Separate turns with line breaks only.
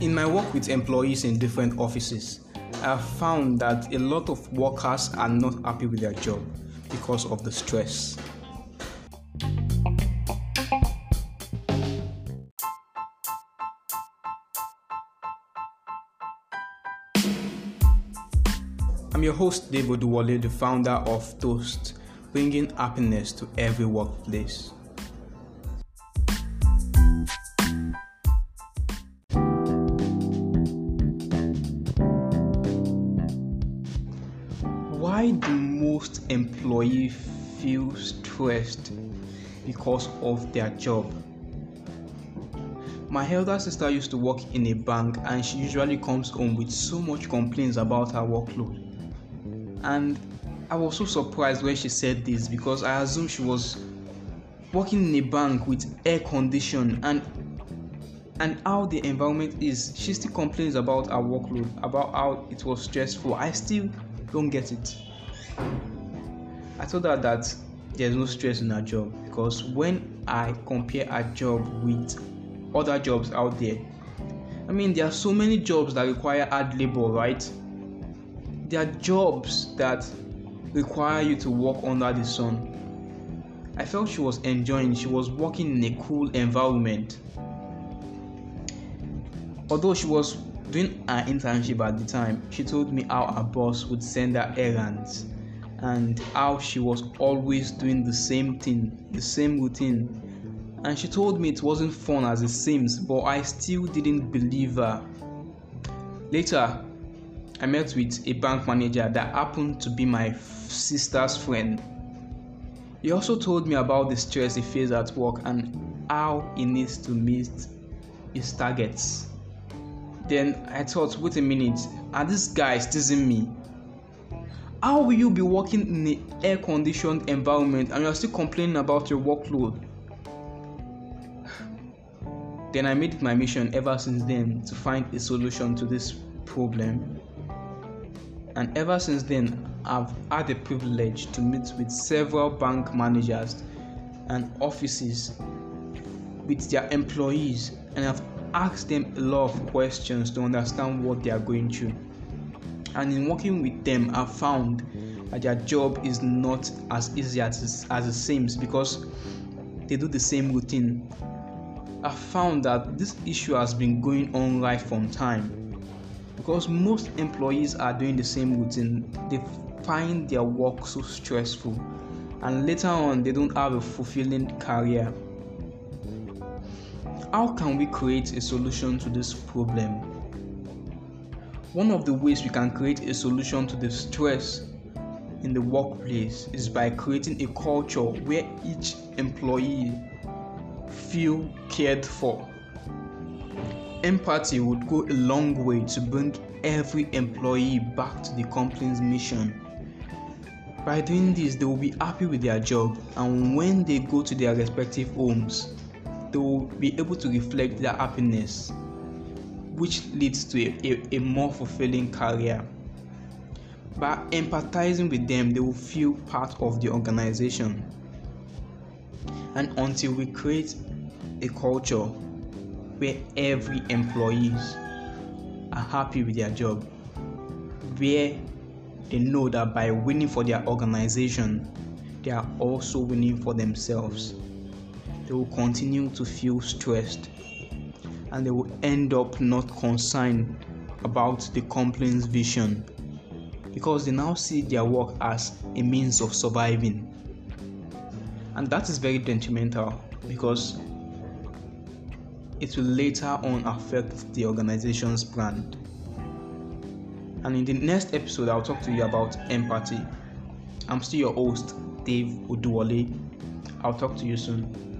In my work with employees in different offices, I have found that a lot of workers are not happy with their job because of the stress. I'm your host, Dave Oduwale, the founder of Toast, bringing happiness to every workplace. Why do most employees feel stressed because of their job? My elder sister used to work in a bank and she usually comes home with so much complaints about her workload. And I was so surprised when she said this because I assumed she was working in a bank with air condition and and how the environment is. She still complains about her workload, about how it was stressful. I still don't get it. I told her that there's no stress in her job because when I compare her job with other jobs out there, I mean, there are so many jobs that require hard labor, right? There are jobs that require you to work under the sun. I felt she was enjoying, she was working in a cool environment. Although she was doing her internship at the time, she told me how her boss would send her errands and how she was always doing the same thing, the same routine. And she told me it wasn't fun as it seems, but I still didn't believe her. Later, I met with a bank manager that happened to be my sister's friend. He also told me about the stress he faces at work and how he needs to meet his targets. Then I thought, wait a minute, are these guys teasing me? How will you be working in an air conditioned environment and you're still complaining about your workload? Then I made it my mission ever since then to find a solution to this problem. And ever since then, I've had the privilege to meet with several bank managers and offices with their employees and I've asked them a lot of questions to understand what they are going through. And in working with them, I've found that their job is not as easy as, as it seems because they do the same routine. I found that this issue has been going on right from time because most employees are doing the same routine. They find their work so stressful, and later on, they don't have a fulfilling career. How can we create a solution to this problem? One of the ways we can create a solution to the stress in the workplace is by creating a culture where each employee feel cared for. Empathy would go a long way to bring every employee back to the company's mission. By doing this, they will be happy with their job, and when they go to their respective homes, they will be able to reflect their happiness, which leads to a, a, a more fulfilling career. By empathizing with them, they will feel part of the organization. And until we create a culture where every employees are happy with their job, where they know that by winning for their organization, they are also winning for themselves. They will continue to feel stressed and they will end up not concerned about the company's vision because they now see their work as a means of surviving. And that is very detrimental because it will later on affect the organization's brand. And in the next episode, I'll talk to you about empathy. I'm still your host, Dave Oduwale. I'll talk to you soon.